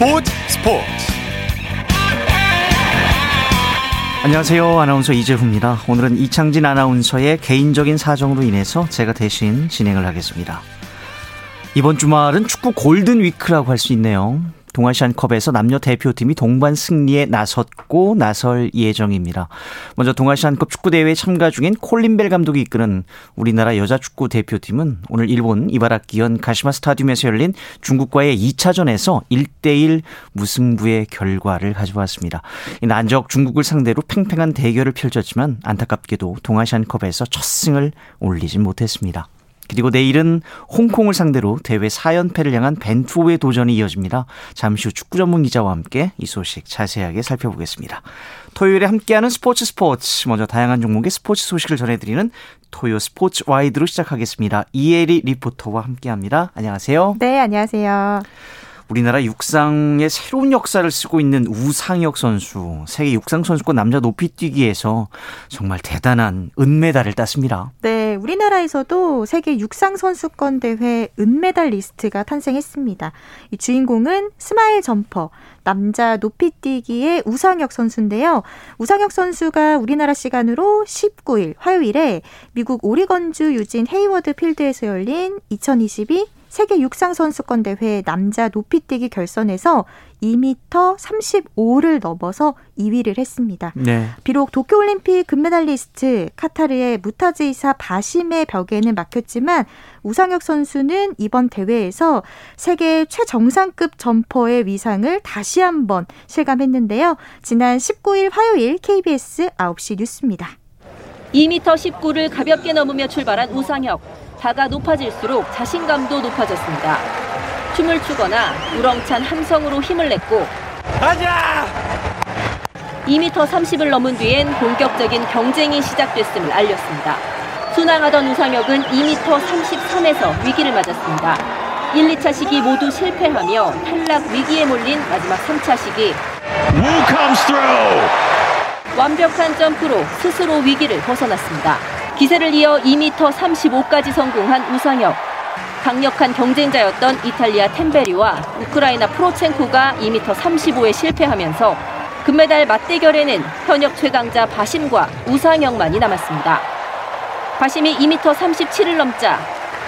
스포츠 스포츠 안녕하세요. 아나운서 이재후입니다. 오늘은 이창진 아나운서의 개인적인 사정으로 인해서 제가 대신 진행을 하겠습니다. 이번 주말은 축구 골든 위크라고 할 수 있네요. 동아시안컵에서 남녀 대표팀이 동반 승리에 나섰고 나설 예정입니다. 먼저 동아시안컵 축구대회에 참가 중인 콜린벨 감독이 이끄는 우리나라 여자 축구 대표팀은 오늘 일본 이바라키현 가시마 스타디움에서 열린 중국과의 2차전에서 1대1 무승부의 결과를 가져왔습니다. 난적 중국을 상대로 팽팽한 대결을 펼쳤지만 안타깝게도 동아시안컵에서 첫 승을 올리지 못했습니다. 그리고 내일은 홍콩을 상대로 대회 4연패를 향한 벤투호의 도전이 이어집니다. 잠시 후 축구 전문 기자와 함께 이 소식 자세하게 살펴보겠습니다. 토요일에 함께하는 스포츠 스포츠 먼저 다양한 종목의 스포츠 소식을 전해드리는 토요 스포츠 와이드로 시작하겠습니다. 이혜리 리포터와 함께합니다. 안녕하세요. 네, 안녕하세요. 우리나라 육상의 새로운 역사를 쓰고 있는 우상혁 선수, 세계 육상 선수권 남자 높이뛰기에서 정말 대단한 은메달을 땄습니다. 네, 우리나라에서도 세계 육상 선수권 대회 은메달리스트가 탄생했습니다. 이 주인공은 스마일 점퍼, 남자 높이뛰기의 우상혁 선수인데요. 우상혁 선수가 우리나라 시간으로 19일 화요일에 미국 오리건주 유진 헤이워드 필드에서 열린 2022 세계 육상 선수권 대회 남자 높이뛰기 결선에서 2m 35를 넘어서 2위를 했습니다. 네. 비록 도쿄올림픽 금메달리스트 카타르의 무타즈이사 바심의 벽에는 막혔지만 우상혁 선수는 이번 대회에서 세계 최정상급 점퍼의 위상을 다시 한번 실감했는데요. 지난 19일 화요일 KBS 9시 뉴스입니다. 2m 19를 가볍게 넘으며 출발한 우상혁. 바가 높아질수록 자신감도 높아졌습니다. 춤을 추거나 우렁찬 함성으로 힘을 냈고 가자! 2m 30을 넘은 뒤엔 본격적인 경쟁이 시작됐음을 알렸습니다. 순항하던 우상혁은 2m 33에서 위기를 맞았습니다. 1, 2차 시기 모두 실패하며 탈락 위기에 몰린 마지막 3차 시기. 완벽한 점프로 스스로 위기를 벗어났습니다. 기세를 이어 2m 35까지 성공한 우상혁. 강력한 경쟁자였던 이탈리아 템베리와 우크라이나 프로첸코가 2m 35에 실패하면서 금메달 맞대결에는 현역 최강자 바심과 우상혁만이 남았습니다. 바심이 2m 37을 넘자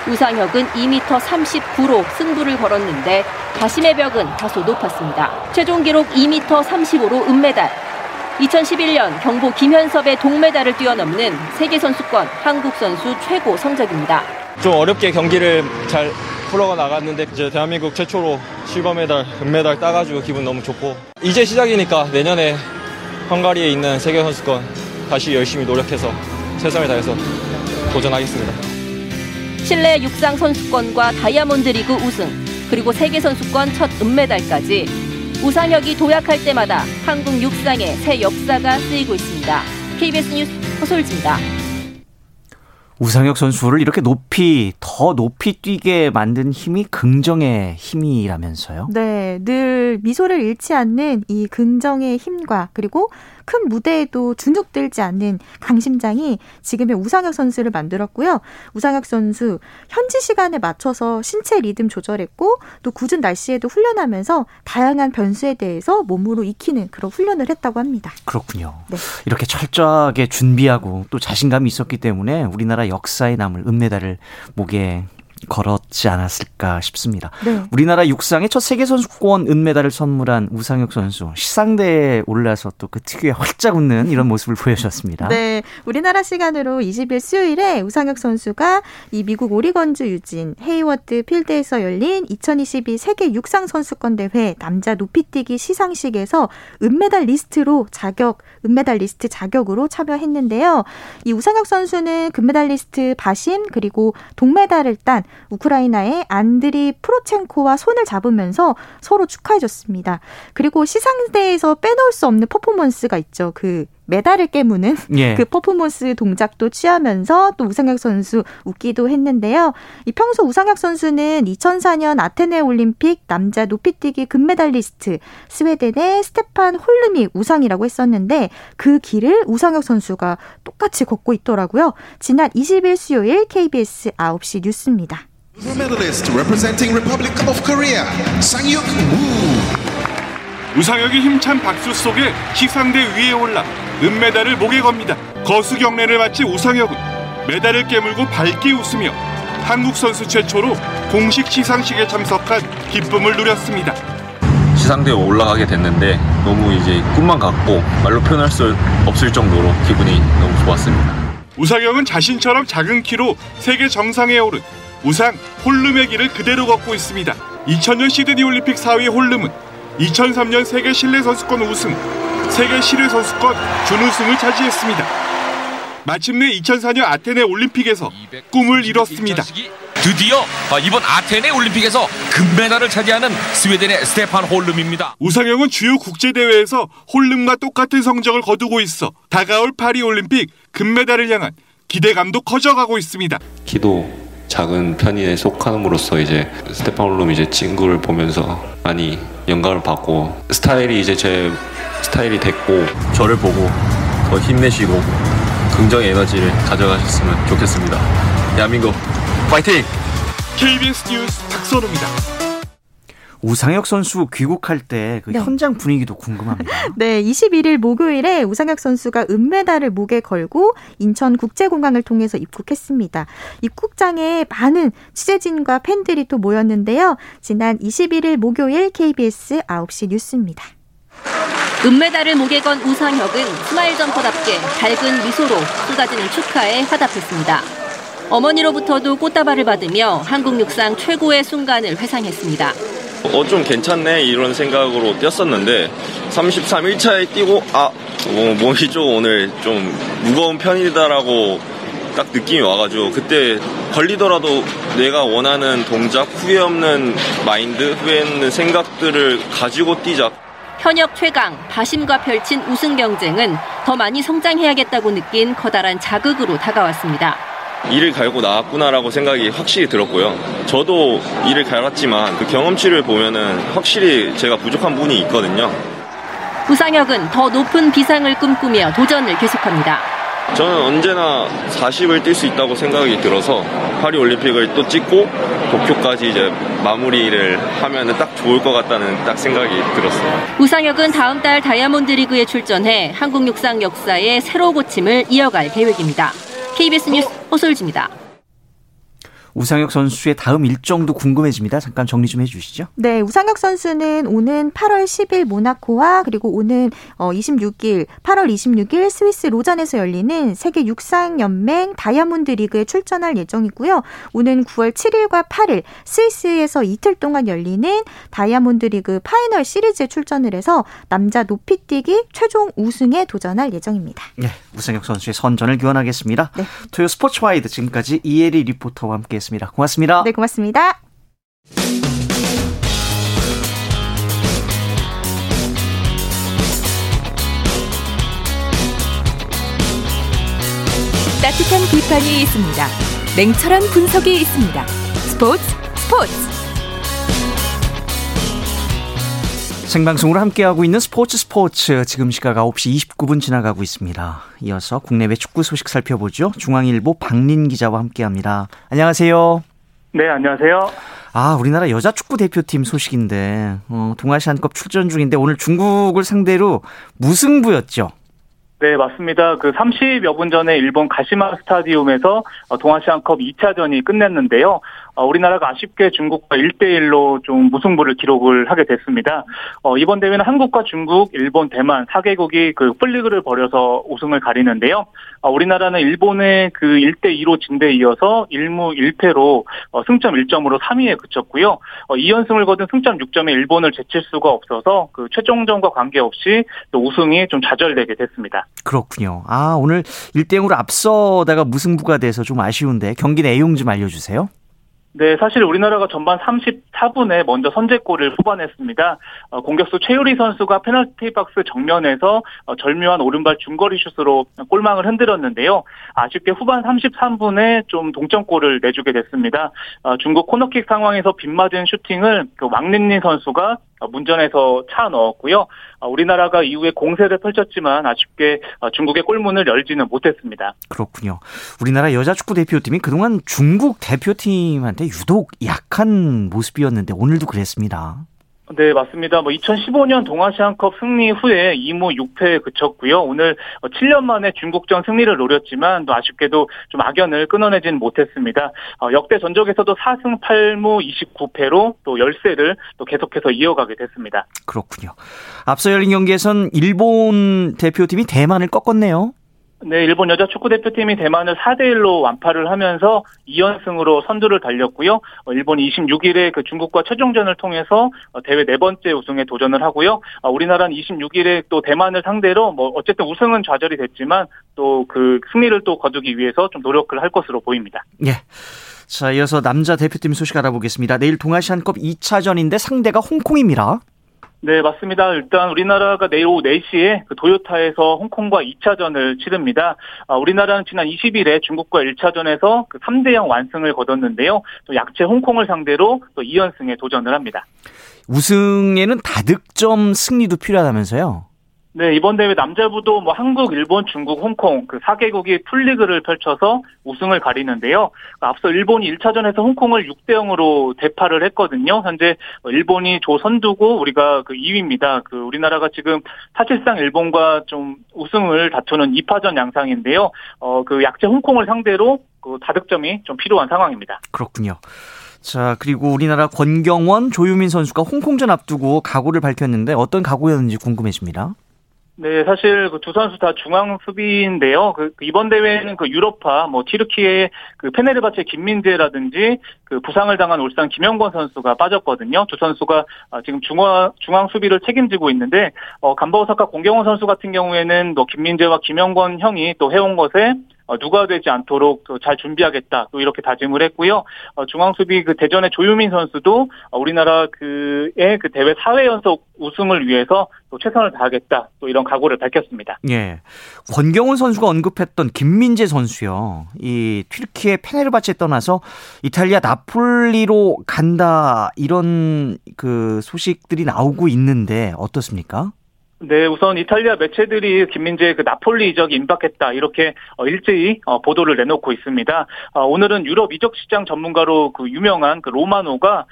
우상혁은 2m 39로 승부를 걸었는데 바심의 벽은 다소 높았습니다. 최종 기록 2m 35로 은메달, 2011년 경보 김현섭의 동메달을 뛰어넘는 세계 선수권 한국 선수 최고 성적입니다. 좀 어렵게 경기를 잘 풀어가 나갔는데 이제 대한민국 최초로 실버 메달, 금메달 따가지고 기분 너무 좋고 이제 시작이니까 내년에 헝가리에 있는 세계 선수권 다시 열심히 노력해서 최선을 다해서 도전하겠습니다. 실내 육상 선수권과 다이아몬드 리그 우승 그리고 세계 선수권 첫 은메달까지 우상혁이 도약할 때마다 한국 육상의 새 역사가 쓰이고 있습니다. KBS 뉴스 허솔지입니다. 우상혁 선수를 이렇게 높이 더 높이 뛰게 만든 힘이 긍정의 힘이라면서요? 네, 늘 미소를 잃지 않는 이 긍정의 힘과 그리고 큰 무대에도 주눅들지 않는 강심장이 지금의 우상혁 선수를 만들었고요. 우상혁 선수 현지 시간에 맞춰서 신체 리듬 조절했고 또 굳은 날씨에도 훈련하면서 다양한 변수에 대해서 몸으로 익히는 그런 훈련을 했다고 합니다. 그렇군요. 네. 이렇게 철저하게 준비하고 또 자신감이 있었기 때문에 우리나라 역사에 남을 은메달을 목에 걸었지 않았을까 싶습니다. 네. 우리나라 육상의 첫 세계 선수권 은메달을 선물한 우상혁 선수 시상대에 올라서 또 그 특유의 활짝 웃는 이런 모습을 보여주셨습니다. 네, 우리나라 시간으로 20일 수요일에 우상혁 선수가 이 미국 오리건주 유진 헤이워드 필드에서 열린 2022 세계 육상 선수권 대회 남자 높이뛰기 시상식에서 은메달리스트로 자격 은메달리스트 자격으로 참여했는데요. 이 우상혁 선수는 금메달리스트 바심 그리고 동메달을 딴 우크라이나의 안드리 프로첸코와 손을 잡으면서 서로 축하해줬습니다. 그리고 시상대에서 빼놓을 수 없는 퍼포먼스가 있죠. 그 메달을 깨무는 예. 그 퍼포먼스 동작도 취하면서 또 우상혁 선수 웃기도 했는데요. 이 평소 우상혁 선수는 2004년 아테네 올림픽 남자 높이뛰기 금메달리스트 스웨덴의 스테판 홀름이 우상이라고 했었는데 그 길을 우상혁 선수가 똑같이 걷고 있더라고요. 지난 20일 수요일 KBS 9시 뉴스입니다. 우상혁이 힘찬 박수 속에 시상대 위에 올라 은메달을 목에 겁니다. 거수 경례를 마친 우상혁은 메달을 깨물고 밝게 웃으며 한국 선수 최초로 공식 시상식에 참석한 기쁨을 누렸습니다. 시상대에 올라가게 됐는데 너무 이제 꿈만 같고 말로 표현할 수 없을 정도로 기분이 너무 좋았습니다. 우상혁은 자신처럼 작은 키로 세계 정상에 오른 우상 홀름의 길을 그대로 걷고 있습니다. 2000년 시드니 올림픽 4위 홀름은 2003년 세계 실내 선수권 우승, 세계 실외 선수권 준우승을 차지했습니다. 마침내 2004년 아테네 올림픽에서 꿈을 이뤘습니다. 드디어 이번 아테네 올림픽에서 금메달을 차지하는 스웨덴의 스테판 홀름입니다. 우상혁은 주요 국제 대회에서 홀름과 똑같은 성적을 거두고 있어 다가올 파리 올림픽 금메달을 향한 기대감도 커져가고 있습니다. 키도 작은 편에에 속함으로써 이제 스테판 홀름 이제 친구를 보면서 많이 영감을 받고 스타일이 이제 제 스타일이 됐고 저를 보고 더 힘내시고 긍정의 에너지를 가져가셨으면 좋겠습니다. 대한민국 파이팅! KBS 뉴스 박선우입니다. 우상혁 선수 귀국할 때그 네. 현장 분위기도 궁금합니다. 네, 21일 목요일에 우상혁 선수가 은메달을 목에 걸고 인천 국제공항을 통해서 입국했습니다. 입국장에 많은 취재진과 팬들이 또 모였는데요. 지난 21일 목요일 KBS 9시 뉴스입니다. 은메달을 목에 건 우상혁은 스마일 점퍼답게 밝은 미소로 쏟아지는 축하에 화답했습니다. 어머니로부터도 꽃다발을 받으며 한국 육상 최고의 순간을 회상했습니다. 어, 좀 괜찮네 이런 생각으로 뛰었었는데 33 1차에 뛰고 아 어, 몸이 좀 오늘 좀 무거운 편이다라고 딱 느낌이 와가지고 그때 걸리더라도 내가 원하는 동작 후회 없는 마인드 후회 없는 생각들을 가지고 뛰자 현역 최강 바심과 펼친 우승 경쟁은 더 많이 성장해야겠다고 느낀 커다란 자극으로 다가왔습니다. 일을 갈고 나왔구나라고 생각이 확실히 들었고요. 저도 일을 갈았지만 그 경험치를 보면은 확실히 제가 부족한 부분이 있거든요. 우상혁은 더 높은 비상을 꿈꾸며 도전을 계속합니다. 저는 언제나 40을 뛸 수 있다고 생각이 들어서 파리 올림픽을 또 찍고 도쿄까지 이제 마무리를 하면은 딱 좋을 것 같다는 딱 생각이 들었어요. 우상혁은 다음 달 다이아몬드 리그에 출전해 한국 육상 역사의 새로 고침을 이어갈 계획입니다. KBS 뉴스 호솔지입니다. 우상혁 선수의 다음 일정도 궁금해집니다. 잠깐 정리 좀 해주시죠. 네, 우상혁 선수는 오는 8월 10일 모나코와 그리고 오는 26일, 8월 26일 스위스 로잔에서 열리는 세계 육상 연맹 다이아몬드 리그에 출전할 예정이고요. 오는 9월 7일과 8일 스위스에서 이틀 동안 열리는 다이아몬드 리그 파이널 시리즈에 출전을 해서 남자 높이뛰기 최종 우승에 도전할 예정입니다. 네, 우상혁 선수의 선전을 기원하겠습니다. 네. 토요 스포츠와이드 지금까지 이혜리 리포터와 함께 했습니다. 고맙습니다. 네, 고맙습니다. 따뜻한 비판이 있습니다. 냉철한 분석이 있습니다. 스포츠 스포츠 생방송으로 함께하고 있는 스포츠 스포츠 지금 시각 9시 29분 지나가고 있습니다. 이어서 국내외 축구 소식 살펴보죠. 중앙일보 박린 기자와 함께합니다. 안녕하세요. 네, 안녕하세요. 아, 우리나라 여자 축구 대표팀 소식인데 어, 동아시안컵 출전 중인데 오늘 중국을 상대로 무승부였죠. 네, 맞습니다. 그 30여 분 전에 일본 가시마 스타디움에서 어, 동아시안컵 2차전이 끝냈는데요. 어, 우리나라가 아쉽게 중국과 1대1로 좀 무승부를 기록을 하게 됐습니다. 어, 이번 대회는 한국과 중국, 일본, 대만 4개국이 그 플리그를 벌여서 우승을 가리는데요. 어, 우리나라는 일본의 그 1대2로 진데 이어서 1무 1패로 어, 승점 1점으로 3위에 그쳤고요. 어, 2연승을 거둔 승점 6점의 일본을 제칠 수가 없어서 그 최종전과 관계없이 또 우승이 좀 좌절되게 됐습니다. 그렇군요. 아, 오늘 1대 0으로 앞서다가 무승부가 돼서 좀 아쉬운데 경기 내용 좀 알려주세요. 네, 사실 우리나라가 전반 34분에 먼저 선제골을 뽑아냈습니다. 어, 공격수 최유리 선수가 페널티 박스 정면에서 어, 절묘한 오른발 중거리 슛으로 골망을 흔들었는데요. 아쉽게 후반 33분에 좀 동점골을 내주게 됐습니다. 어, 중국 코너킥 상황에서 빗맞은 슈팅을 그 왕린린 선수가 어, 문전에서 차 넣었고요. 어, 우리나라가 이후에 공세를 펼쳤지만 아쉽게 어, 중국의 골문을 열지는 못했습니다. 그렇군요. 우리나라 여자 축구 대표팀이 그동안 중국 대표팀한테 유독 약한 모습이 었는데 오늘도 그랬습니다. 네, 맞습니다. 뭐 2015년 동아시안컵 승리 후에 2무 6패에 그쳤고요. 오늘 7년 만에 중국전 승리를 노렸지만 또 아쉽게도 좀 악연을 끊어내진 못했습니다. 어, 역대 전적에서도 4승 8무 29패로 또 열세를 또 계속해서 이어가게 됐습니다. 그렇군요. 앞서 열린 경기에선 일본 대표팀이 대만을 꺾었네요. 네, 일본 여자 축구 대표팀이 대만을 4대 1로 완파를 하면서 2연승으로 선두를 달렸고요. 어, 일본이 26일에 그 중국과 최종전을 통해서 어, 대회 네 번째 우승에 도전을 하고요. 어, 우리나라는 26일에 또 대만을 상대로 뭐 어쨌든 우승은 좌절이 됐지만 또 그 승리를 또 거두기 위해서 좀 노력을 할 것으로 보입니다. 예. 자, 이어서 남자 대표팀 소식 알아보겠습니다. 내일 동아시안컵 2차전인데 상대가 홍콩입니다. 네, 맞습니다. 일단 우리나라가 내일 오후 4시에 그 도요타에서 홍콩과 2차전을 치릅니다. 아, 우리나라는 지난 20일에 중국과 1차전에서 그 3대 0 완승을 거뒀는데요. 또 약체 홍콩을 상대로 또 2연승에 도전을 합니다. 우승에는 다득점 승리도 필요하다면서요? 네, 이번 대회 남자부도 뭐 한국, 일본, 중국, 홍콩 그 4개국이 풀리그를 펼쳐서 우승을 가리는데요. 앞서 일본이 1차전에서 홍콩을 6대 0으로 대파를 했거든요. 현재 일본이 조선두고 우리가 그 2위입니다. 그 우리나라가 지금 사실상 일본과 좀 우승을 다투는 2파전 양상인데요. 어, 그 약체 홍콩을 상대로 그 다득점이 좀 필요한 상황입니다. 그렇군요. 자, 그리고 우리나라 권경원, 조유민 선수가 홍콩전 앞두고 각오를 밝혔는데 어떤 각오였는지 궁금해집니다. 네, 사실 그 두 선수 다 중앙 수비인데요. 그, 그 이번 대회는 그 유로파, 뭐 티르키의 그 페네르바체 김민재라든지 그 부상을 당한 울산 김영권 선수가 빠졌거든요. 두 선수가 아, 지금 중앙 중앙 수비를 책임지고 있는데 어 간바오사카 공경원 선수 같은 경우에는 또 김민재와 김영권 형이 또 해온 것에 어, 누가 되지 않도록 잘 준비하겠다 또 이렇게 다짐을 했고요. 어, 중앙 수비 그 대전의 조유민 선수도 어, 우리나라 그의 그 대회 4회 연속 우승을 위해서 또 최선을 다하겠다 또 이런 각오를 밝혔습니다. 예. 권경훈 선수가 언급했던 김민재 선수요. 이 튀르키예 페네르바체 떠나서 이탈리아 나폴리로 간다 이런 그 소식들이 나오고 있는데 어떻습니까? 네, 우선 이탈리아 매체들이 김민재의 그 나폴리 이적이 임박했다 이렇게 어, 일제히 어, 보도를 내놓고 있습니다. 어, 오늘은 유럽 이적 시장 전문가로 그 유명한 그 로마노가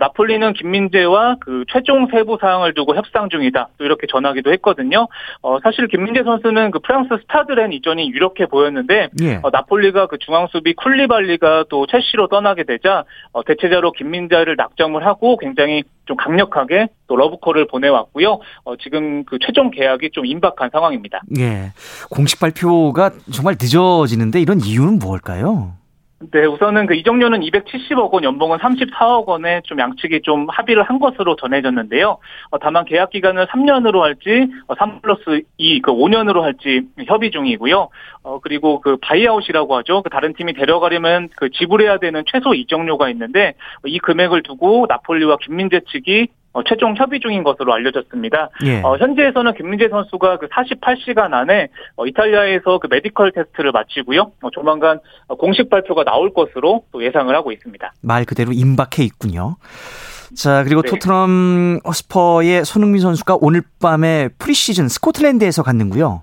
나폴리는 김민재와 그 최종 세부 사항을 두고 협상 중이다 또 이렇게 전하기도 했거든요. 사실 김민재 선수는 그 프랑스 스타드렌 이전이 유력해 보였는데 예. 나폴리가 그 중앙 수비 쿨리발리가 또 첼시로 떠나게 되자 대체자로 김민재를 낙점을 하고 굉장히 좀 강력하게 또 러브콜을 보내왔고요. 지금 그 최종 계약이 좀 임박한 상황입니다. 예. 공식 발표가 정말 늦어지는데 이런 이유는 무엇일까요? 네, 우선은 그 이정료는 270억 원, 연봉은 34억 원에 좀 양측이 좀 합의를 한 것으로 전해졌는데요. 어, 다만 계약 기간을 3년으로 할지, 어, 3 플러스 2, 그 5년으로 할지 협의 중이고요. 어, 그리고 그 바이아웃이라고 하죠. 그 다른 팀이 데려가려면 그 지불해야 되는 최소 이적료가 있는데 이 금액을 두고 나폴리와 김민재 측이 어, 최종 협의 중인 것으로 알려졌습니다. 예. 어, 현지에서는 김민재 선수가 그 48시간 안에 어, 이탈리아에서 그 메디컬 테스트를 마치고요. 어, 조만간 공식 발표가 나올 것으로 또 예상을 하고 있습니다. 말 그대로 임박해 있군요. 자, 그리고 네. 토트넘 홋스퍼의 손흥민 선수가 오늘 밤에 프리시즌 스코틀랜드에서 갖는다고요.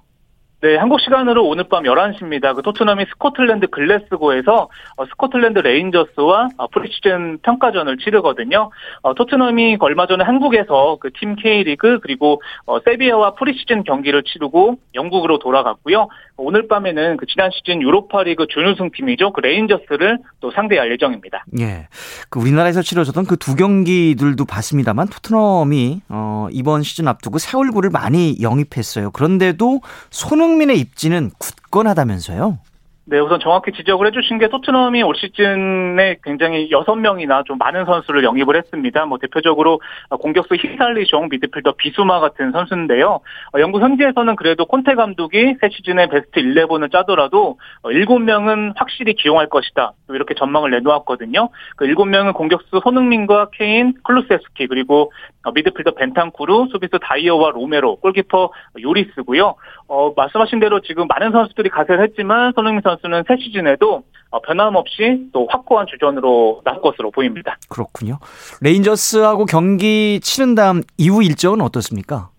네, 한국 시간으로 오늘 밤 11시입니다. 그 토트넘이 스코틀랜드 글래스고에서 어, 스코틀랜드 레인저스와 어, 프리시즌 평가전을 치르거든요. 어, 토트넘이 얼마 전에 한국에서 그 팀 K리그 그리고 어, 세비야와 프리시즌 경기를 치르고 영국으로 돌아갔고요. 오늘 밤에는 그 지난 시즌 유로파리그 준우승 팀이죠. 그 레인저스를 또 상대할 예정입니다. 예. 그 우리나라에서 치러졌던 그 두 경기들도 봤습니다만 토트넘이 어, 이번 시즌 앞두고 새 얼굴을 많이 영입했어요. 그런데도 손흥 민의 입지는 굳건하다면서요? 네, 우선 정확히 지적을 해주신 게 토트넘이 올 시즌에 굉장히 여섯 명이나 좀 많은 선수를 영입을 했습니다. 뭐 대표적으로 공격수 히살리종, 미드필더 비수마 같은 선수인데요. 어, 영국 현지에서는 그래도 콘테 감독이 새 시즌에 베스트 11을 짜더라도 어, 일곱 명은 확실히 기용할 것이다. 이렇게 전망을 내놓았거든요. 그 일곱 명은 공격수 손흥민과 케인, 쿨루세브스키 그리고 어, 미드필더 벤탄쿠르, 수비수 다이어와 로메로, 골키퍼 요리스고요. 어, 말씀하신 대로 지금 많은 선수들이 가세를 했지만 손흥민 선수는 새 시즌에도 어, 변함없이 또 확고한 주전으로 나올 것으로 보입니다. 그렇군요. 레인저스하고 경기 치른 다음 이후 일정은 어떻습니까?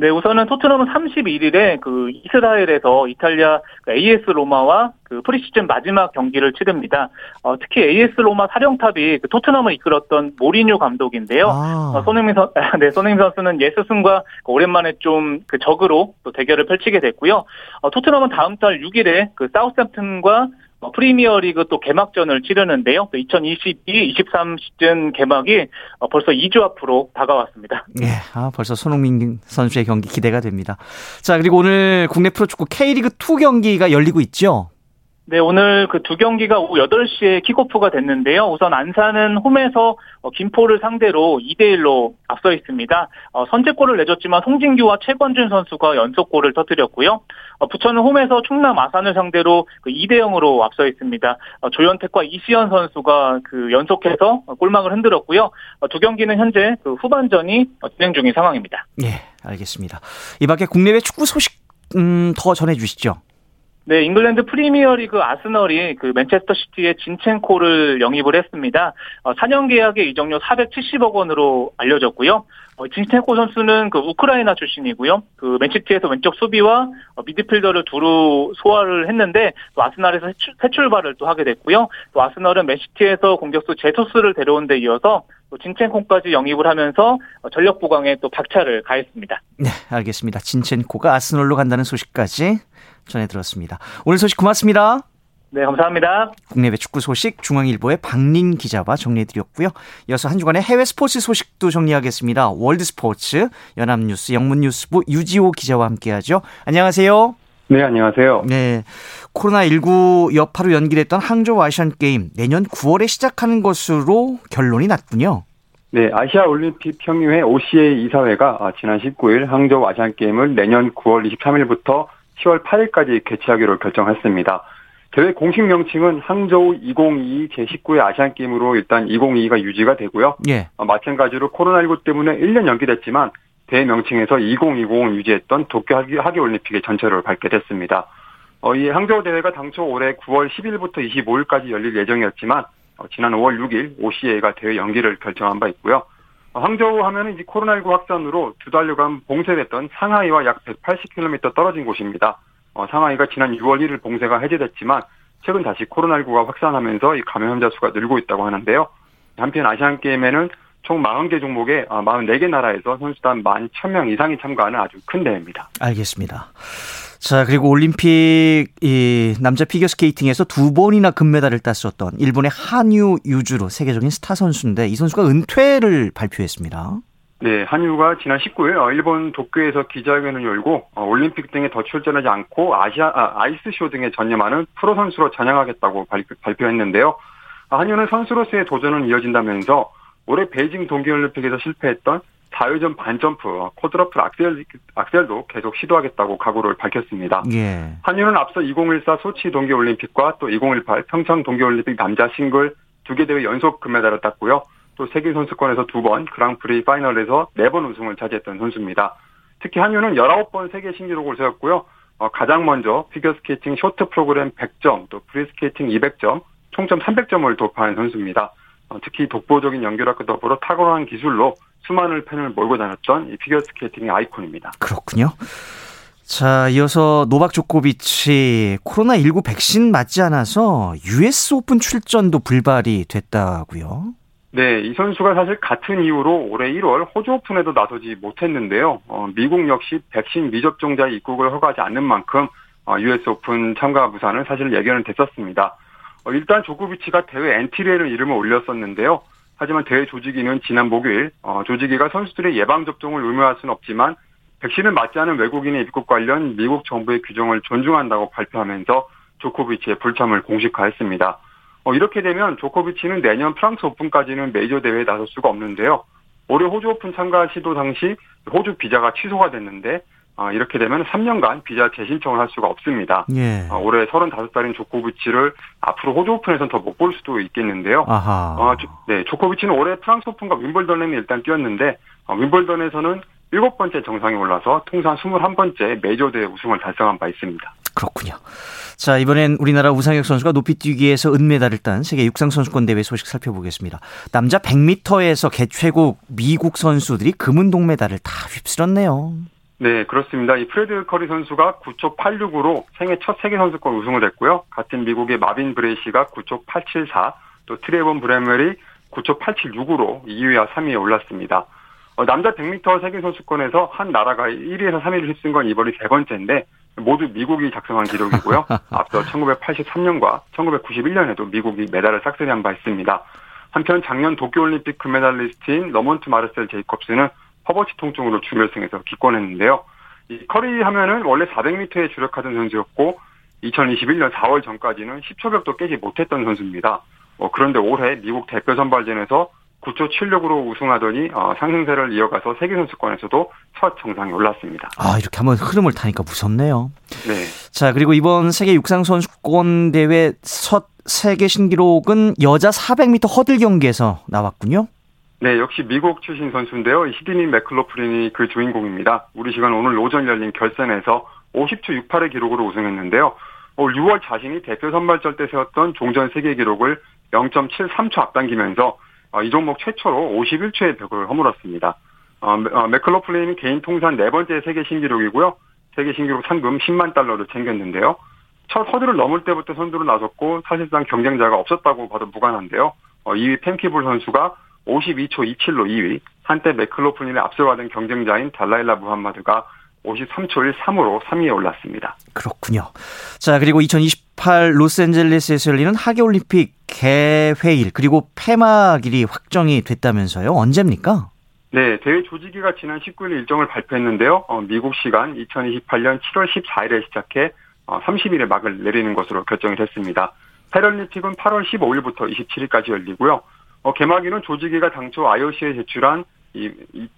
네, 우선은 토트넘은 31일에 그 이스라엘에서 이탈리아 그 AS 로마와 그 프리시즌 마지막 경기를 치릅니다. 어, 특히 AS 로마 사령탑이 그 토트넘을 이끌었던 모리뉴 감독인데요. 아. 어, 손흥민 선, 네, 손흥민 선수는 예스슨과 오랜만에 좀 그 적으로 또 대결을 펼치게 됐고요. 어, 토트넘은 다음 달 6일에 그 사우스햄튼과 뭐 프리미어리그 또 개막전을 치르는데요. 또 2022-23 시즌 개막이 어, 벌써 2주 앞으로 다가왔습니다. 예, 아, 벌써 손흥민 선수의 경기 기대가 됩니다. 자, 그리고 오늘 국내 프로축구 K리그 2 경기가 열리고 있죠. 네, 오늘 그 두 경기가 오후 8시에 킥오프가 됐는데요. 우선 안산은 홈에서 어, 김포를 상대로 2대1로 앞서 있습니다. 어, 선제골을 내줬지만 송진규와 최건준 선수가 연속골을 터뜨렸고요. 어, 부천은 홈에서 충남 아산을 상대로 그 2대0으로 앞서 있습니다. 조현택과 이시연 선수가 그 연속해서 골망을 흔들었고요. 두 경기는 현재 그 후반전이 진행 중인 상황입니다. 예, 알겠습니다. 이 밖에 국내외 축구 소식 음, 더 전해주시죠. 네, 잉글랜드 프리미어리그 아스널이 그 맨체스터 시티의 진첸코를 영입을 했습니다. 어, 4년 계약의 이적료 470억 원으로 알려졌고요. 어, 진첸코 선수는 그 우크라이나 출신이고요. 그 맨시티에서 왼쪽 수비와 어, 미드필더를 두루 소화를 했는데 또 아스널에서 새 출발을 또 하게 됐고요. 또 아스널은 맨시티에서 공격수 제수스를 데려온 데 이어서 또 진첸코까지 영입을 하면서 어, 전력 보강에 또 박차를 가했습니다. 네, 알겠습니다. 진첸코가 아스널로 간다는 소식까지 전해 들었습니다. 오늘 소식 고맙습니다. 네, 감사합니다. 국내외 축구 소식 중앙일보의 박린 기자와 정리해드렸고요. 이어서 한 주간의 해외 스포츠 소식도 정리하겠습니다. 월드스포츠 연합뉴스 영문뉴스부 유지호 기자와 함께하죠. 안녕하세요. 네, 안녕하세요. 네. 코로나19 여파로 연기됐던 항저우 아시안 게임 내년 9월에 시작하는 것으로 결론이 났군요. 네, 아시아 올림픽 평의회 OCA 이사회가 지난 19일 항저우 아시안 게임을 내년 9월 23일부터 10월 8일까지 개최하기로 결정했습니다. 대회 공식 명칭은 항저우 2022 제19회 아시안게임으로 일단 2022가 유지가 되고요. 예. 어, 마찬가지로 코로나19 때문에 1년 연기됐지만 대회 명칭에서 2020을 유지했던 도쿄 하계올림픽의 전체를 밝게 됐습니다. 어, 이 항저우 대회가 당초 올해 9월 10일부터 25일까지 열릴 예정이었지만 어, 지난 5월 6일 OCA가 대회 연기를 결정한 바 있고요. 항저우 하면은 이제 코로나19 확산으로 두 달여간 봉쇄됐던 상하이와 약 180km 떨어진 곳입니다. 어, 상하이가 지난 6월 1일 봉쇄가 해제됐지만 최근 다시 코로나19가 확산하면서 이 감염자 수가 늘고 있다고 하는데요. 한편 아시안 게임에는 총 40개 종목에 44개 아, 나라에서 선수단 11,000명 이상이 참가하는 아주 큰 대회입니다. 알겠습니다. 자, 그리고 올림픽 이 남자 피겨 스케이팅에서 두 번이나 금메달을 땄었던 일본의 하뉴 유즈루 세계적인 스타 선수인데 이 선수가 은퇴를 발표했습니다. 네, 한유가 지난 19일 어, 일본 도쿄에서 기자회견을 열고 어, 올림픽 등에 더 출전하지 않고 아시아 아, 이스쇼 등에 전념하는 프로 선수로 전향하겠다고 발표, 했는데요 한유는 선수로서의 도전은 이어진다면서 올해 베이징 동계올림픽에서 실패했던 4회전 반점프, 코드러플 악셀, 악셀도 계속 시도하겠다고 각오를 밝혔습니다. 예. 한유는 앞서 2014 소치 동계올림픽과 또 2018 평창 동계올림픽 남자 싱글 두 개 대회 연속 금메달을 땄고요. 또 세계 선수권에서 두 번, 그랑프리 파이널에서 네 번 우승을 차지했던 선수입니다. 특히 하뉴는 19번 세계 신기록을 세웠고요. 어, 가장 먼저 피겨스케이팅 쇼트 프로그램 100점, 또 프리스케이팅 200점, 총점 300점을 돌파한 선수입니다. 어, 특히 독보적인 연기력과 더불어 탁월한 기술로 수많은 팬을 몰고 다녔던 이 피겨 스케이팅의 아이콘입니다. 그렇군요. 자, 이어서 노박 조코비치 코로나19 백신 맞지 않아서 US 오픈 출전도 불발이 됐다고요? 네, 이 선수가 사실 같은 이유로 올해 1월 호주 오픈에도 나서지 못했는데요. 어, 미국 역시 백신 미접종자의 입국을 허가하지 않는 만큼 어, US 오픈 참가 무산은 사실 예견은 됐었습니다. 어, 일단 조코비치가 대회 엔트리에는 이름을 올렸었는데요. 하지만 대회 조직위는 지난 목요일 어, 조직위가 선수들의 예방 접종을 의무화할 수는 없지만 백신을 맞지 않은 외국인의 입국 관련 미국 정부의 규정을 존중한다고 발표하면서 조코비치의 불참을 공식화했습니다. 어, 이렇게 되면 조코비치는 내년 프랑스 오픈까지는 메이저 대회에 나설 수가 없는데요. 올해 호주 오픈 참가 시도 당시 호주 비자가 취소가 됐는데 어, 이렇게 되면 3년간 비자 재신청을 할 수가 없습니다. 예. 어, 올해 35살인 조코비치를 앞으로 호주 오픈에서는 더 못 볼 수도 있겠는데요. 아하. 어, 조, 네, 조코비치는 올해 프랑스 오픈과 윈블던에는 일단 뛰었는데 어, 윈블던에서는 일곱 번째 정상에 올라서 통산 21번째 메이저 대회 우승을 달성한 바 있습니다. 그렇군요. 자, 이번엔 우리나라 우상혁 선수가 높이뛰기에서 은메달을 딴 세계 육상 선수권 대회 소식 살펴보겠습니다. 남자 100m에서 개최국 미국 선수들이 금은 동메달을 다 휩쓸었네요. 네, 그렇습니다. 이 프레드 컬리 선수가 9초 86으로 생애 첫 세계 선수권 우승을 했고요. 같은 미국의 마빈 브레이시가 9초 874, 또 트레이번 브로멜이 9초 876으로 2위와 3위에 올랐습니다. 어, 남자 100m 세계 선수권에서 한 나라가 1위에서 3위를 휩쓴 건 이번이 세 번째인데 모두 미국이 작성한 기록이고요. 앞서 1983년과 1991년에도 미국이 메달을 싹쓸이한 바 있습니다. 한편 작년 도쿄올림픽 금메달리스트인 러몬트 마르셀 제이콥스는 허벅지 통증으로 준결승에서 기권했는데요. 이 컬리 하면은 원래 400m에 주력하던 선수였고 2021년 4월 전까지는 10초벽도 깨지 못했던 선수입니다. 어, 그런데 올해 미국 대표 선발전에서 9초 76으로 우승하더니 어, 상승세를 이어가서 세계 선수권에서도 첫 정상에 올랐습니다. 아 이렇게 한번 흐름을 타니까 무섭네요. 네. 자 그리고 이번 세계 육상 선수권 대회 첫 세계 신기록은 여자 400m 허들 경기에서 나왔군요. 네, 역시 미국 출신 선수인데요. 시드니 맥클로프린이 그 주인공입니다. 우리 시간 오늘 오전 열린 결선에서 50초 68의 기록으로 우승했는데요. 6월 어, 자신이 대표 선발전 때 세웠던 종전 세계 기록을 0.73초 앞당기면서 어, 이 종목 최초로 51초의 벽을 허물었습니다. 어, 맥클로플린이 개인 통산 네 번째 세계 신기록이고요. 세계 신기록 상금 10만 달러를 챙겼는데요. 첫 허들을 넘을 때부터 선두로 나섰고 사실상 경쟁자가 없었다고 봐도 무관한데요. 2위 펜키볼 선수가 52초 27로 2위, 한때 맥클로플린에 앞서가던 경쟁자인 달라일라 무함마드가 53초 13으로 3위에 올랐습니다. 그렇군요. 자, 그리고 2028 로스앤젤레스에서 열리는 하계올림픽 개회일 그리고 폐막일이 확정이 됐다면서요. 언제입니까? 네, 대회 조직위가 지난 19일 일정을 발표했는데요. 어, 미국 시간 2028년 7월 14일에 시작해 어, 30일에 막을 내리는 것으로 결정이 됐습니다. 패럴림픽은 8월 15일부터 27일까지 열리고요. 어, 개막일은 조직위가 당초 IOC에 제출한 이,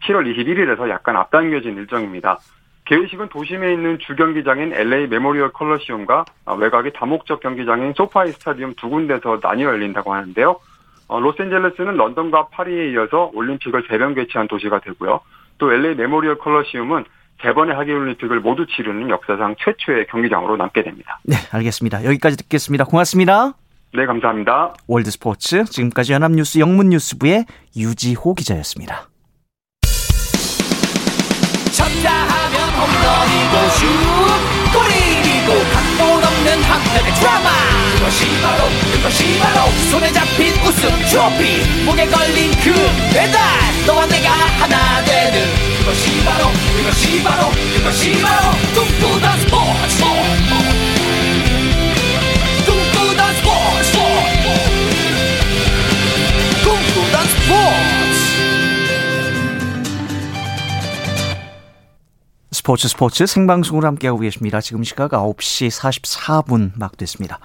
7월 21일에서 약간 앞당겨진 일정입니다. 개회식은 도심에 있는 주경기장인 LA 메모리얼 콜로세움과 외곽의 다목적 경기장인 소파이 스타디움 두 군데서 나뉘어 열린다고 하는데요. 어, 로스앤젤레스는 런던과 파리에 이어서 올림픽을 세번 개최한 도시가 되고요. 또 LA 메모리얼 콜리시움은 세 번의 하계올림픽을 모두 치르는 역사상 최초의 경기장으로 남게 됩니다. 네, 알겠습니다. 여기까지 듣겠습니다. 고맙습니다. 네, 감사합니다. 월드스포츠 지금까지 연합뉴스 영문뉴스부의 유지호 기자였습니다. 쳤다 하면 홈런이고 슛 골이고 각본 없는 한편의 드라마 그것이 바로 그것이 바로 손에 잡힌 우승 트로피 목에 걸린 그 배달 너와 내가 하나 되는 그것이 바로 그것이 바로 그것이 바로 꿈꾸던 스포츠 four 스포츠 스포츠 생방송으로 함께하고 계십니다. 지금 시각 9시 44분 막 됐습니다.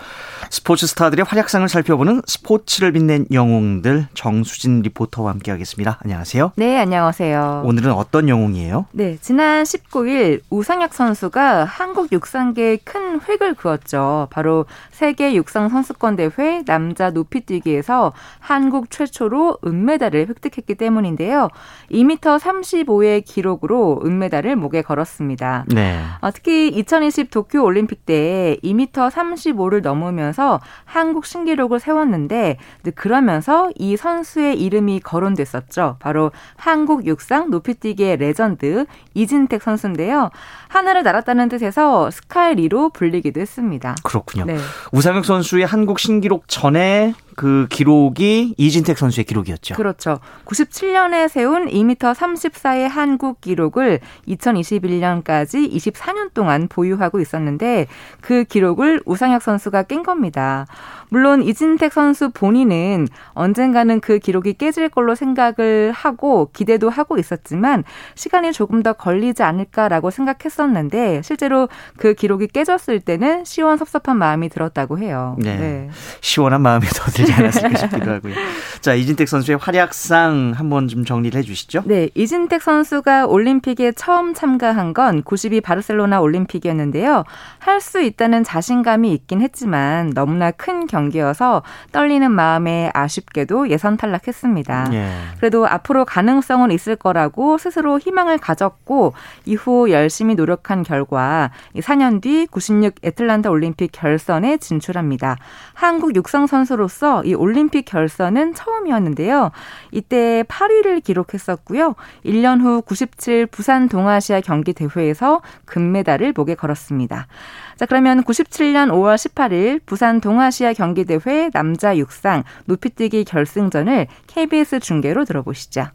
스포츠 스타들의 활약상을 살펴보는 스포츠를 빛낸 영웅들 정수진 리포터와 함께하겠습니다. 안녕하세요. 네, 안녕하세요. 오늘은 어떤 영웅이에요? 네, 지난 19일 우상혁 선수가 한국 육상계에 큰 획을 그었죠. 바로 세계 육상 선수권 대회 남자 높이뛰기에서 한국 최초로 은메달을 획득했기 때문인데요. 2m 35의 기록으로 은메달을 목에 걸 었습니다. 네. 어, 특히 2020 도쿄 올림픽 때 2m 35를 넘으면서 한국 신기록을 세웠는데 그러면서 이 선수의 이름이 거론됐었죠. 바로 한국 육상 높이뛰기의 레전드 이진택 선수인데요. 하늘을 날았다는 뜻에서 스카이리로 불리기도 했습니다. 그렇군요. 네. 우상혁 선수의 한국 신기록 전에 그 기록이 이진택 선수의 기록이었죠. 그렇죠. 97년에 세운 2m 34의 한국 기록을 2021년까지 24년 동안 보유하고 있었는데 그 기록을 우상혁 선수가 깬 겁니다. 물론 이진택 선수 본인은 언젠가는 그 기록이 깨질 걸로 생각을 하고 기대도 하고 있었지만 시간이 조금 더 걸리지 않을까라고 생각했 었는데 실제로 그 기록이 깨졌을 때는 시원 섭섭한 마음이 들었다고 해요. 네. 네. 시원한 마음이 더 들지 않았을까 싶기도 하고요. 자, 이진택 선수의 활약상 한번 좀 정리를 해 주시죠. 네. 이진택 선수가 올림픽에 처음 참가한 건 92 바르셀로나 올림픽이었는데요. 할 수 있다는 자신감이 있긴 했지만 너무나 큰 경기여서 떨리는 마음에 아쉽게도 예선 탈락했습니다. 예. 그래도 앞으로 가능성은 있을 거라고 스스로 희망을 가졌고 이후 열심히 노력한 결과 4년 뒤 96 애틀란타 올림픽 결선에 진출합니다. 한국 육상 선수로서 이 올림픽 결선은 처음 이었는데요. 이때 8위를 기록했었고요. 1년 후 97 부산 동아시아 경기 대회에서 금메달을 목에 걸었습니다. 자, 그러면 97년 5월 18일 부산 동아시아 경기 대회 남자 육상 높이뛰기 결승전을 KBS 중계로 들어보시죠.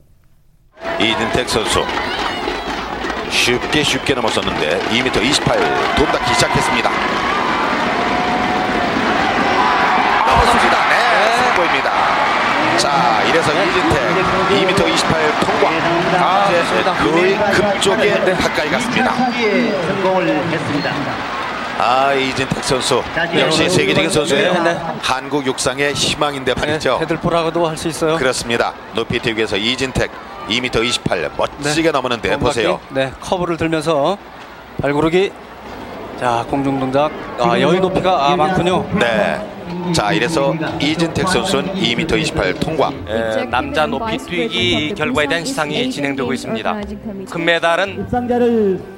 이진택 선수 쉽게 쉽게 넘어섰는데 2m 28 돈닿기 시작했습니다. 네, 성공입니다. 자, 이래서 이진택 2m 28 통과. 아, 이제 거의 급쪽에 가까이 갔습니다. 성공을 했습니다. 아 이진택 선수 역시 세계적인 선수예요. 한국 육상의 희망인데 말이죠. 헤들포라고도 할 수 있어요. 그렇습니다. 높이 뛰기에서 이진택 2m 28 멋지게 넘었는데 보세요. 네, 커브를 들면서 발구르기. 자, 공중 동작. 아, 여유 높이가 아, 많군요. 네. 자, 이래서 이진택 선수는 2m 28 통과. 예, 남자 높이 뛰기 결과에 대한 시상이 진행되고 있습니다. 금메달은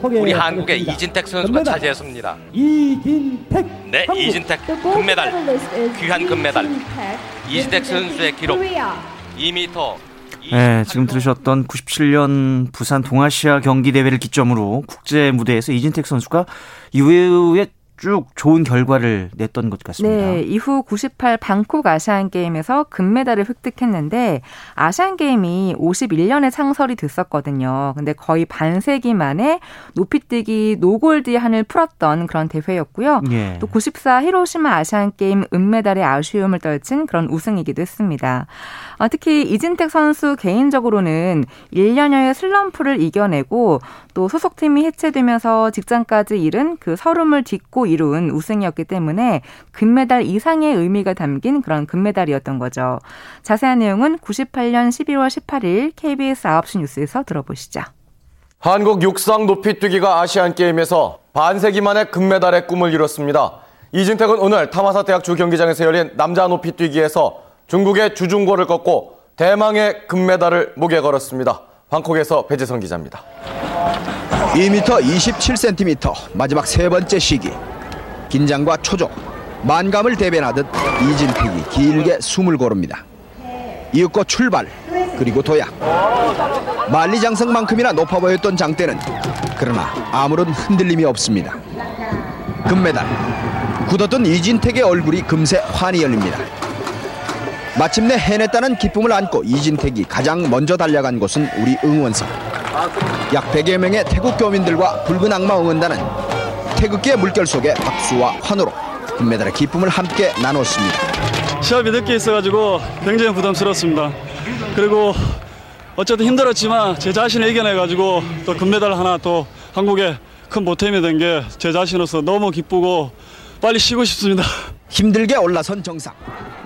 우리 한국의 이진택 선수가 차지했습니다. 이진택. 네, 이진택 금메달. 귀한 금메달. 이진택 선수의 기록 2m 네, 지금 들으셨던 97년 부산 동아시아 경기 대회를 기점으로 국제 무대에서 이진택 선수가 이후에 쭉 좋은 결과를 냈던 것 같습니다. 네, 이후 98 방콕 아시안 게임에서 금메달을 획득했는데 아시안 게임이 51년에 창설이 됐었거든요. 근데 거의 반세기 만에 높이뛰기 노골드 한을 풀었던 그런 대회였고요. 예. 또94 히로시마 아시안 게임 은메달의 아쉬움을 떨친 그런 우승이기도 했습니다. 아, 특히 이진택 선수 개인적으로는 1년여의 슬럼프를 이겨내고 또 소속팀이 해체되면서 직장까지 잃은 그 설움을 딛고 이룬 우승이었기 때문에 금메달 이상의 의미가 담긴 그런 금메달이었던 거죠. 자세한 내용은 98년 12월 18일 KBS 9시 뉴스에서 들어보시죠. 한국 육상 높이뛰기가 아시안 게임에서 반세기 만에 금메달의 꿈을 이뤘습니다. 이진택은 오늘 타마사 대학 주 경기장에서 열린 남자 높이뛰기에서 중국의 주중고를 꺾고 대망의 금메달을 목에 걸었습니다. 방콕에서 배재성 기자입니다. 2m 27cm 마지막 세 번째 시기 긴장과 초조 만감을 대변하듯 이진택이 길게 숨을 고릅니다. 이윽고 출발 그리고 도약. 만리장성만큼이나 높아 보였던 장대는 그러나 아무런 흔들림이 없습니다. 금메달. 굳었던 이진택의 얼굴이 금세 환히 열립니다. 마침내 해냈다는 기쁨을 안고 이진택이 가장 먼저 달려간 곳은 우리 응원석. 약 100여 명의 태국 교민들과 붉은 악마 응원단은 태극기의 물결 속에 박수와 환호로 금메달의 기쁨을 함께 나눴습니다. 시합이 늦게 있어가지고 굉장히 부담스럽습니다. 그리고 어쨌든 힘들었지만 제 자신을 이겨내가지고 또 금메달 하나 또 한국에 큰 보탬이 된 게 제 자신으로서 너무 기쁘고 빨리 쉬고 싶습니다. 힘들게 올라선 정상.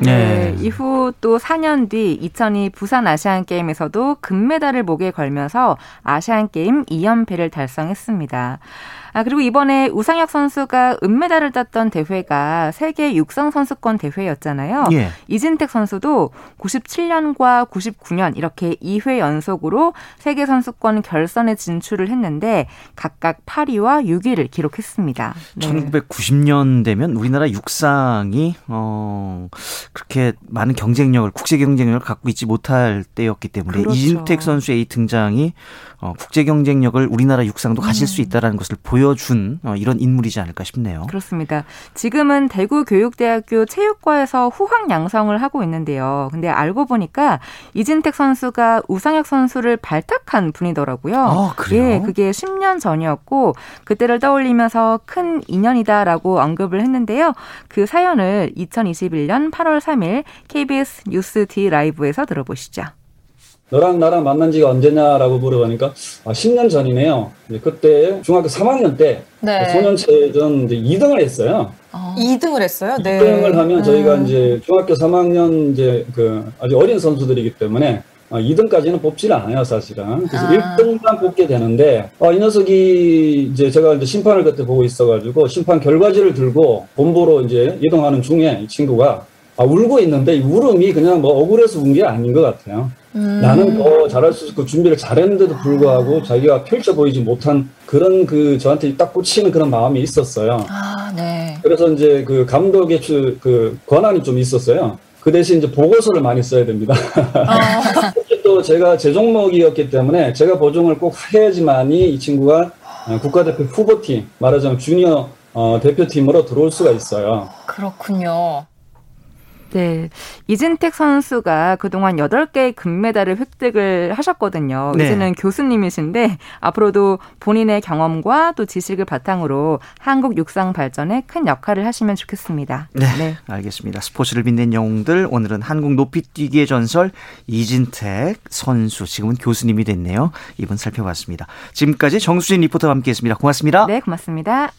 네. 이후 또 4년 뒤 2002 부산 아시안 게임에서도 금메달을 목에 걸면서 아시안 게임 2연패를 달성했습니다. 아, 그리고 이번에 우상혁 선수가 은메달을 땄던 대회가 세계 육상 선수권 대회였잖아요. 예. 이진택 선수도 97년과 99년 이렇게 2회 연속으로 세계 선수권 결선에 진출을 했는데 각각 8위와 6위를 기록했습니다. 네. 1990년 되면 우리나라 육상이 어 그렇게 많은 경쟁력을 국제 경쟁력을 갖고 있지 못할 때였기 때문에 그렇죠. 이진택 선수의 이 등장이 어 국제 경쟁력을 우리나라 육상도 가질 음. 수 있다라는 것을 보여준 어 이런 인물이지 않을까 싶네요. 그렇습니다. 지금은 대구 교육대학교 체육과에서 후학 양성을 하고 있는데요. 근데 알고 보니까 이진택 선수가 우상혁 선수를 발탁한 분이더라고요. 아, 그래요? 예, 그게 10년 전이었고 그때를 떠올리면서 큰 인연이다라고 언급을 했는데요. 그 사연을 2021년 8월 3일 KBS 뉴스 D 라이브에서 들어보시죠. 너랑 나랑 만난 지가 언제냐라고 물어보니까 아, 10년 전이네요. 그때 중학교 3학년 때 네. 소년체전 이제 2등을 했어요. 2등을 했어요? 네. 2등을 하면 저희가 음. 이제 중학교 3학년 이제 그 아주 어린 선수들이기 때문에 아, 2등까지는 뽑지를 않아요, 사실은. 그래서 아. 1등만 뽑게 되는데, 아, 이 녀석이 이제 제가 이제 심판을 그때 보고 있어가지고, 심판 결과지를 들고 본부로 이제 이동하는 중에 이 친구가 아, 울고 있는데, 이 울음이 그냥 뭐 억울해서 운 게 아닌 것 같아요. 음. 나는 더 잘할 수 있고 준비를 잘했는데도 불구하고 자기가 펼쳐 보이지 못한 그런 그 저한테 딱 꽂히는 그런 마음이 있었어요. 아, 네. 그래서 이제 그 감독의 주- 그 권한이 좀 있었어요. 그 대신 이제 보고서를 많이 써야 됩니다. 특히 또 제가 제 종목이었기 때문에 제가 보증을 꼭 해야지만이 이 친구가 어, 국가대표 후보팀, 말하자면 주니어 어, 대표팀으로 들어올 수가 있어요. 그렇군요. 네. 이진택 선수가 그동안 8개의 금메달을 획득을 하셨거든요. 네. 이제는 교수님이신데 앞으로도 본인의 경험과 또 지식을 바탕으로 한국 육상 발전에 큰 역할을 하시면 좋겠습니다. 네, 알겠습니다. 스포츠를 빛낸 영웅들 오늘은 한국 높이뛰기의 전설 이진택 선수 지금은 교수님이 됐네요. 이분 살펴봤습니다. 지금까지 정수진 리포터와 함께했습니다. 고맙습니다. 네, 고맙습니다.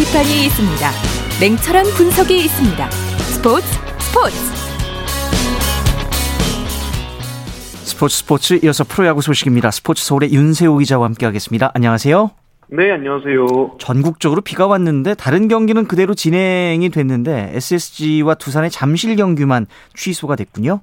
비판이 있습니다. 냉철한 분석이 있습니다. 스포츠 스포츠 스포츠 스포츠 이어서 프로야구 소식입니다. 스포츠 서울의 윤세호 기자와 함께하겠습니다. 안녕하세요. 네, 안녕하세요. 전국적으로 비가 왔는데 다른 경기는 그대로 진행이 됐는데 SSG와 두산의 잠실 경기만 취소가 됐군요.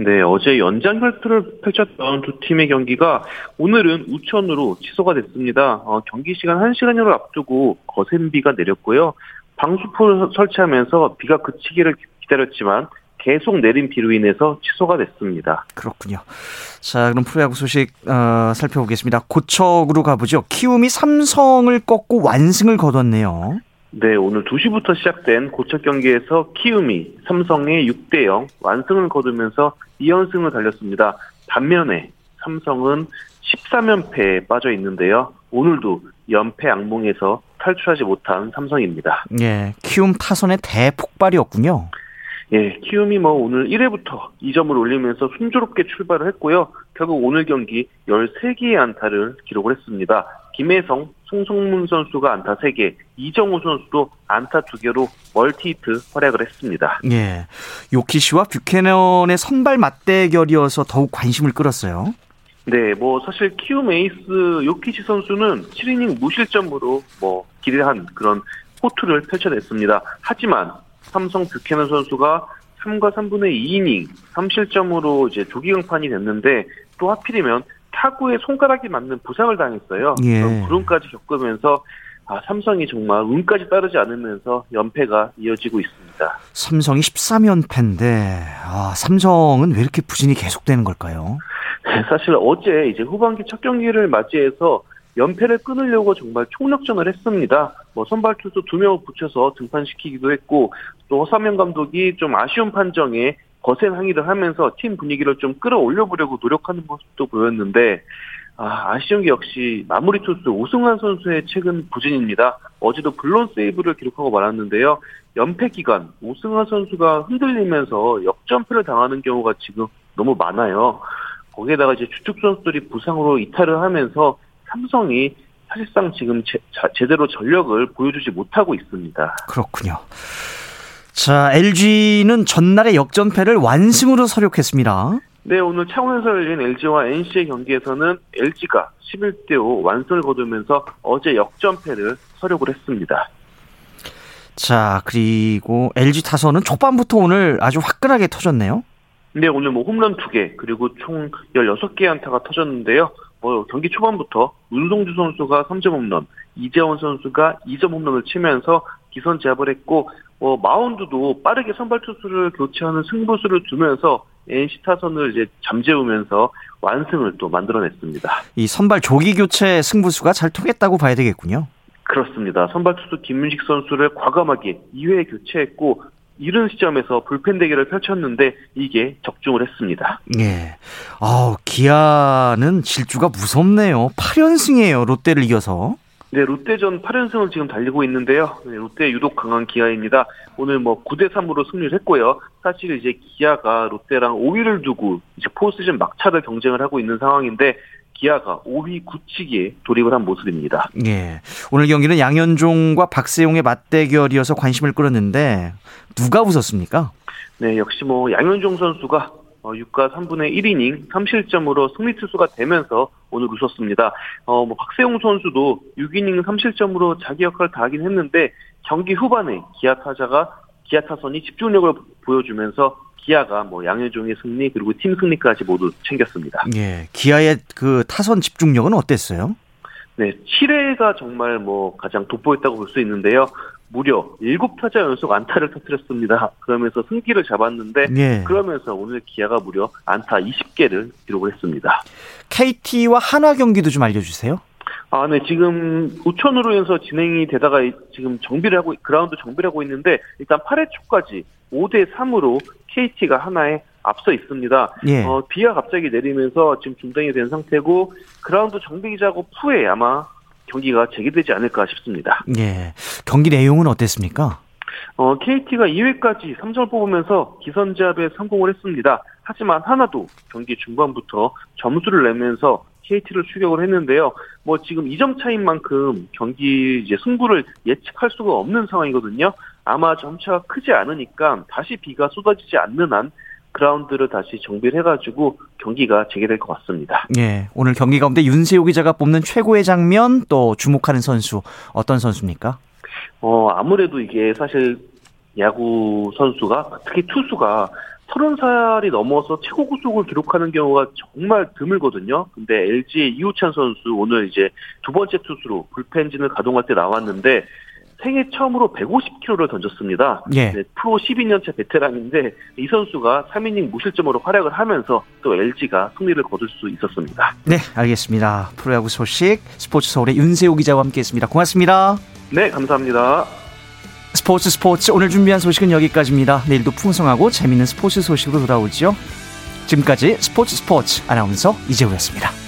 네, 어제 연장 혈투를 펼쳤던 두 팀의 경기가 오늘은 우천으로 취소가 됐습니다. 어, 경기 시간 1시간여를 앞두고 거센 비가 내렸고요. 방수포를 설치하면서 비가 그치기를 기다렸지만 계속 내린 비로 인해서 취소가 됐습니다. 그렇군요. 자, 그럼 프로야구 소식 어, 살펴보겠습니다. 고척으로 가보죠. 키움이 삼성을 꺾고 완승을 거뒀네요. 네, 오늘 2시부터 시작된 고척 경기에서 키움이 삼성의 6대 0 완승을 거두면서 2연승을 달렸습니다. 반면에 삼성은 13연패에 빠져 있는데요. 오늘도 연패 악몽에서 탈출하지 못한 삼성입니다. 예, 키움 타선의 대폭발이었군요. 예, 키움이 뭐 오늘 1회부터 2점을 올리면서 순조롭게 출발을 했고요. 결국 오늘 경기 13개의 안타를 기록을 했습니다. 김혜성, 송성문 선수가 안타 3개, 이정후 선수도 안타 2개로 멀티히트 활약을 했습니다. 예, 요키시와 뷰캐넌의 선발 맞대결이어서 더욱 관심을 끌었어요. 네, 뭐 사실 키움 에이스 요키시 선수는 7이닝 무실점으로 뭐 기대한 그런 호투를 펼쳐냈습니다. 하지만 삼성 뷰캐넌 선수가 3과 3분의 2이닝 3실점으로 이제 조기강판이 됐는데 또 하필이면 타구에 손가락이 맞는 부상을 당했어요. 예. 그런 불운까지 겪으면서 아, 삼성이 정말 운까지 따르지 않으면서 연패가 이어지고 있습니다. 삼성이 13연패인데 아, 삼성은 왜 이렇게 부진이 계속되는 걸까요? 네, 사실 어제 이제 후반기 첫 경기를 맞이해서 연패를 끊으려고 정말 총력전을 했습니다. 뭐 선발 투수 두 명을 붙여서 등판시키기도 했고 또 허삼영 감독이 좀 아쉬운 판정에 거센 항의를 하면서 팀 분위기를 좀 끌어올려보려고 노력하는 모습도 보였는데 아, 아쉬운 게 역시 마무리 투수 오승환 선수의 최근 부진입니다. 어제도 블론 세이브를 기록하고 말았는데요. 연패 기간 오승환 선수가 흔들리면서 역전패를 당하는 경우가 지금 너무 많아요. 거기에다가 이제 주축 선수들이 부상으로 이탈을 하면서 삼성이 사실상 지금 제, 자, 제대로 전력을 보여주지 못하고 있습니다. 그렇군요. 자, LG는 전날의 역전패를 완승으로 서력했습니다. 네, 오늘 창원에서 열린 LG와 NC의 경기에서는 LG가 11대 5 완승을 거두면서 어제 역전패를 서력을 했습니다. 자, 그리고 LG 타선은 초반부터 오늘 아주 화끈하게 터졌네요. 네, 오늘 뭐 홈런 2개, 그리고 총 16개 안타가 터졌는데요. 뭐 경기 초반부터 문성주 선수가 3점 홈런, 이재원 선수가 2점 홈런을 치면서 기선 제압을 했고 뭐 마운드도 빠르게 선발 투수를 교체하는 승부수를 두면서 NC 타선을 이제 잠재우면서 완승을 또 만들어냈습니다. 이 선발 조기 교체 승부수가 잘 통했다고 봐야 되겠군요. 그렇습니다. 선발 투수 김문식 선수를 과감하게 2회 교체했고 이른 시점에서 불펜 대결을 펼쳤는데 이게 적중을 했습니다. 예. 아, 기아는 질주가 무섭네요. 8연승이에요. 롯데를 이겨서. 네, 롯데전 8연승을 지금 달리고 있는데요. 네, 롯데 유독 강한 기아입니다. 오늘 뭐 9대 3으로 승리를 했고요. 사실 이제 기아가 롯데랑 5위를 두고 이제 포스시즌 막차를 경쟁을 하고 있는 상황인데 기아가 5위 굳히기에 돌입을 한 모습입니다. 예. 오늘 경기는 양현종과 박세용의 맞대결이어서 관심을 끌었는데 누가 웃었습니까? 네, 역시 뭐 양현종 선수가 6과 3분의 1이닝 3실점으로 승리 투수가 되면서 오늘 웃었습니다. 어, 뭐 박세용 선수도 6이닝 3실점으로 자기 역할을 다하긴 했는데 경기 후반에 기아 타자가 기아 타선이 집중력을 보여주면서 기아가 뭐 양현종의 승리 그리고 팀 승리까지 모두 챙겼습니다. 예, 기아의 그 타선 집중력은 어땠어요? 네, 7회가 정말 뭐 가장 돋보였다고 볼 수 있는데요. 무려 7타자 연속 안타를 터뜨렸습니다. 그러면서 승기를 잡았는데 예. 그러면서 오늘 기아가 무려 안타 20개를 기록을 했습니다. KT와 한화 경기도 좀 알려주세요. 아, 네, 지금 우천으로 해서 진행이 되다가 지금 정비를 하고, 그라운드 정비를 하고 있는데, 일단 8회 초까지 5대 3으로 KT가 하나에 앞서 있습니다. 예. 어, 비가 갑자기 내리면서 지금 중단이 된 상태고, 그라운드 정비 작업 후에 아마 경기가 재개되지 않을까 싶습니다. 예. 경기 내용은 어땠습니까? 어, KT가 2회까지 3점을 뽑으면서 기선제압에 성공을 했습니다. 하지만 하나도 경기 중반부터 점수를 내면서 KT를 추격을 했는데요. 뭐 지금 2점 차인 만큼 경기 이제 승부를 예측할 수가 없는 상황이거든요. 아마 점차가 크지 않으니까 다시 비가 쏟아지지 않는 한 그라운드를 다시 정비를 해가지고 경기가 재개될 것 같습니다. 예. 오늘 경기 가운데 윤세호 기자가 뽑는 최고의 장면 또 주목하는 선수 어떤 선수입니까? 어, 아무래도 이게 사실 야구 선수가 특히 투수가 서른 살이 넘어서 최고 구속을 기록하는 경우가 정말 드물거든요. 근데 LG의 이우찬 선수 오늘 이제 두 번째 투수로 불펜진을 가동할 때 나왔는데 생애 처음으로 150km를 던졌습니다. 예. 네, 프로 12년차 베테랑인데 이 선수가 3이닝 무실점으로 활약을 하면서 또 LG가 승리를 거둘 수 있었습니다. 네, 알겠습니다. 프로야구 소식 스포츠 서울의 윤세호 기자와 함께했습니다. 고맙습니다. 네, 감사합니다. 스포츠 스포츠 오늘 준비한 소식은 여기까지입니다. 내일도 풍성하고 재밌는 스포츠 소식으로 돌아오죠. 지금까지 스포츠 스포츠 아나운서 이재우였습니다.